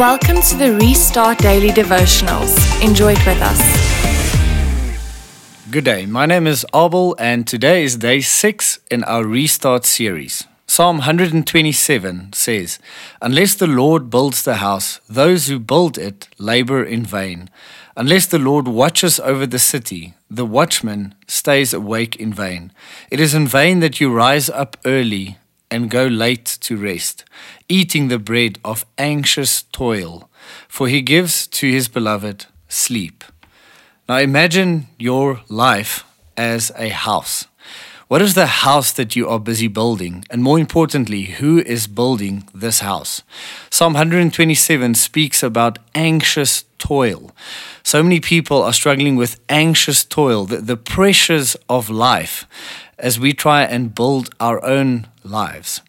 Welcome to the Restart Daily Devotionals. Enjoy it with us. Good day. My name is Abel, and today is day six in our Restart series. Psalm 127 says, Unless the Lord builds the house, those who build it labor in vain. Unless the Lord watches over the city, the watchman stays awake in vain. It is in vain that you rise up early and go late to rest, eating the bread of anxious toil, for he gives to his beloved sleep. Now imagine your life as a house. What is the house that you are busy building? And more importantly, who is building this house? Psalm 127 speaks about anxious toil. So many people are struggling with anxious toil, the, the pressures of life as we try and build our own lives.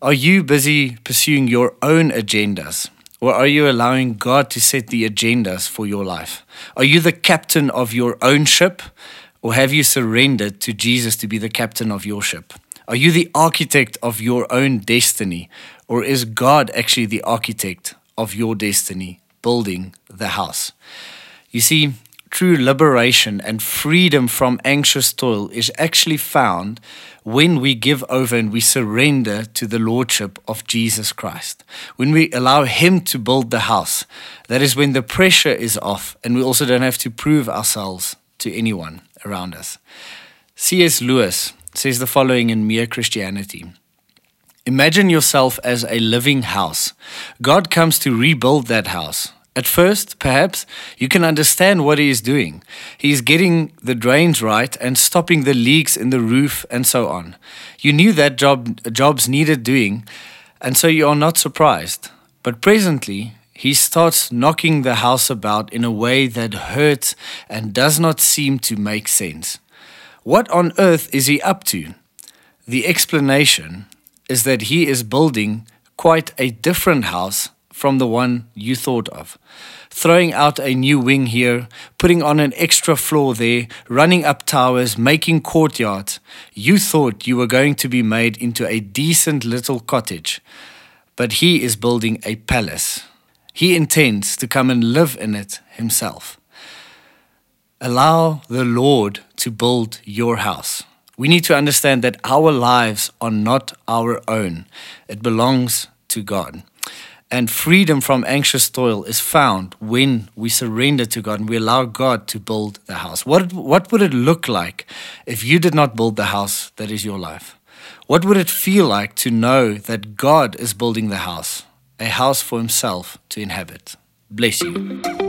Are you busy pursuing your own agendas? Or are you allowing God to set the agendas for your life? Are you the captain of your own ship? Or have you surrendered to Jesus to be the captain of your ship? Are you the architect of your own destiny? Or is God actually the architect of your destiny, building the house? You see, true liberation and freedom from anxious toil is actually found when we give over and we surrender to the Lordship of Jesus Christ. When we allow Him to build the house, that is when the pressure is off and we also don't have to prove ourselves to anyone around us. C.S. Lewis says the following in Mere Christianity Imagine yourself as a living house. God comes to rebuild that house. At first, perhaps, you can understand what he is doing. He is getting the drains right and stopping the leaks in the roof and so on. You knew that job, jobs needed doing, and so you are not surprised. But presently, he starts knocking the house about in a way that hurts and does not seem to make sense. What on earth is he up to? The explanation is that he is building quite a different house from the one you thought of. Throwing out a new wing here, putting on an extra floor there, running up towers, making courtyards. You thought you were going to be made into a decent little cottage, but he is building a palace. He intends to come and live in it himself. Allow the Lord to build your house. We need to understand that our lives are not our own, it belongs to God. And freedom from anxious toil is found when we surrender to God and we allow God to build the house. What, what would it look like if you did not build the house that is your life? What would it feel like to know that God is building the house? a house for himself to inhabit. Bless you.